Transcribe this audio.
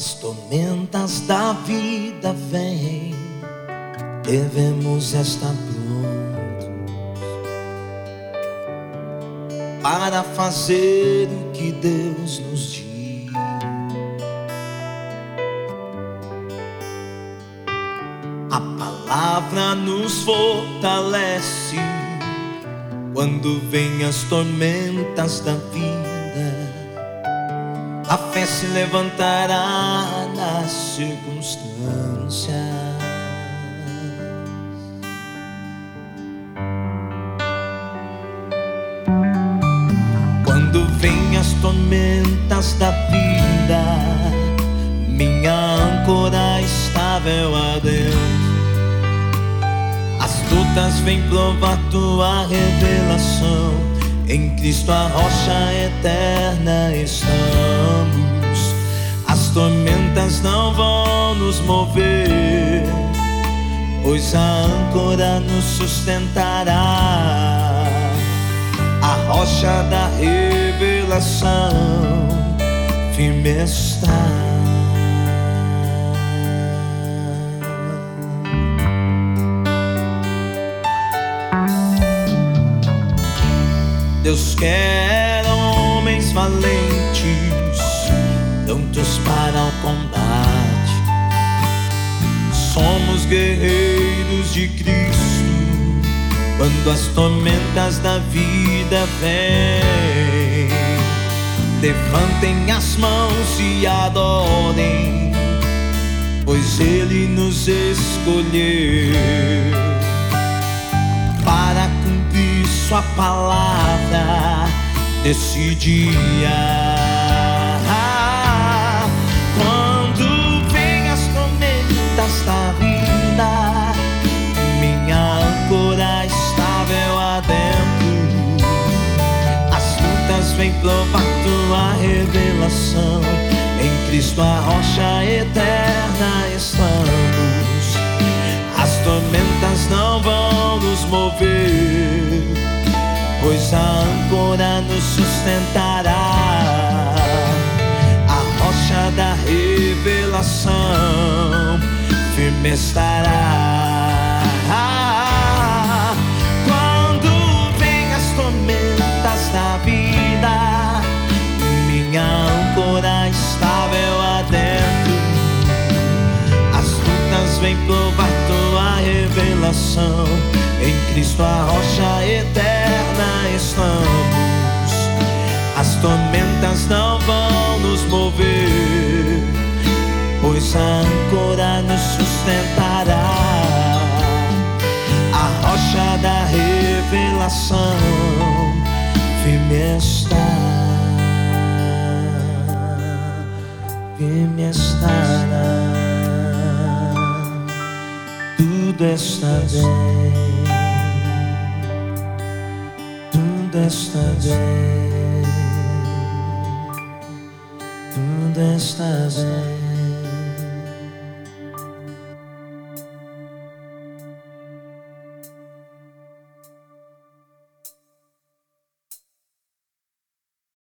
As tormentas da vida vêm, devemos estar prontos para fazer o que Deus nos diz. A palavra nos fortalece quando vem as tormentas da vida a fé se levantará nas circunstâncias. Quando vem as tormentas da vida, minha âncora estável adentro. As lutas vêm provar tua revelação em Cristo a rocha eterna estamos. As tormentas não vão nos mover, pois a âncora nos sustentará. A rocha da revelação firme está. Deus quer homens valentes, prontos para o combate. Somos guerreiros de Cristo quando as tormentas da vida vêm. Levantem as mãos e adorem, pois Ele nos escolheu sua palavra nesse dia. Vêm provar tua revelação. Em Cristo a rocha eterna estamos. As tormentas não vão nos mover pois a âncora nos sustentará. A rocha da revelação firme estará. Provar tua revelação. Em Cristo a rocha eterna estamos. As tormentas não vão nos mover, pois a âncora nos sustentará. A rocha da revelação firme está. Firme estará. Tudo está bem. está bem, tudo está bem.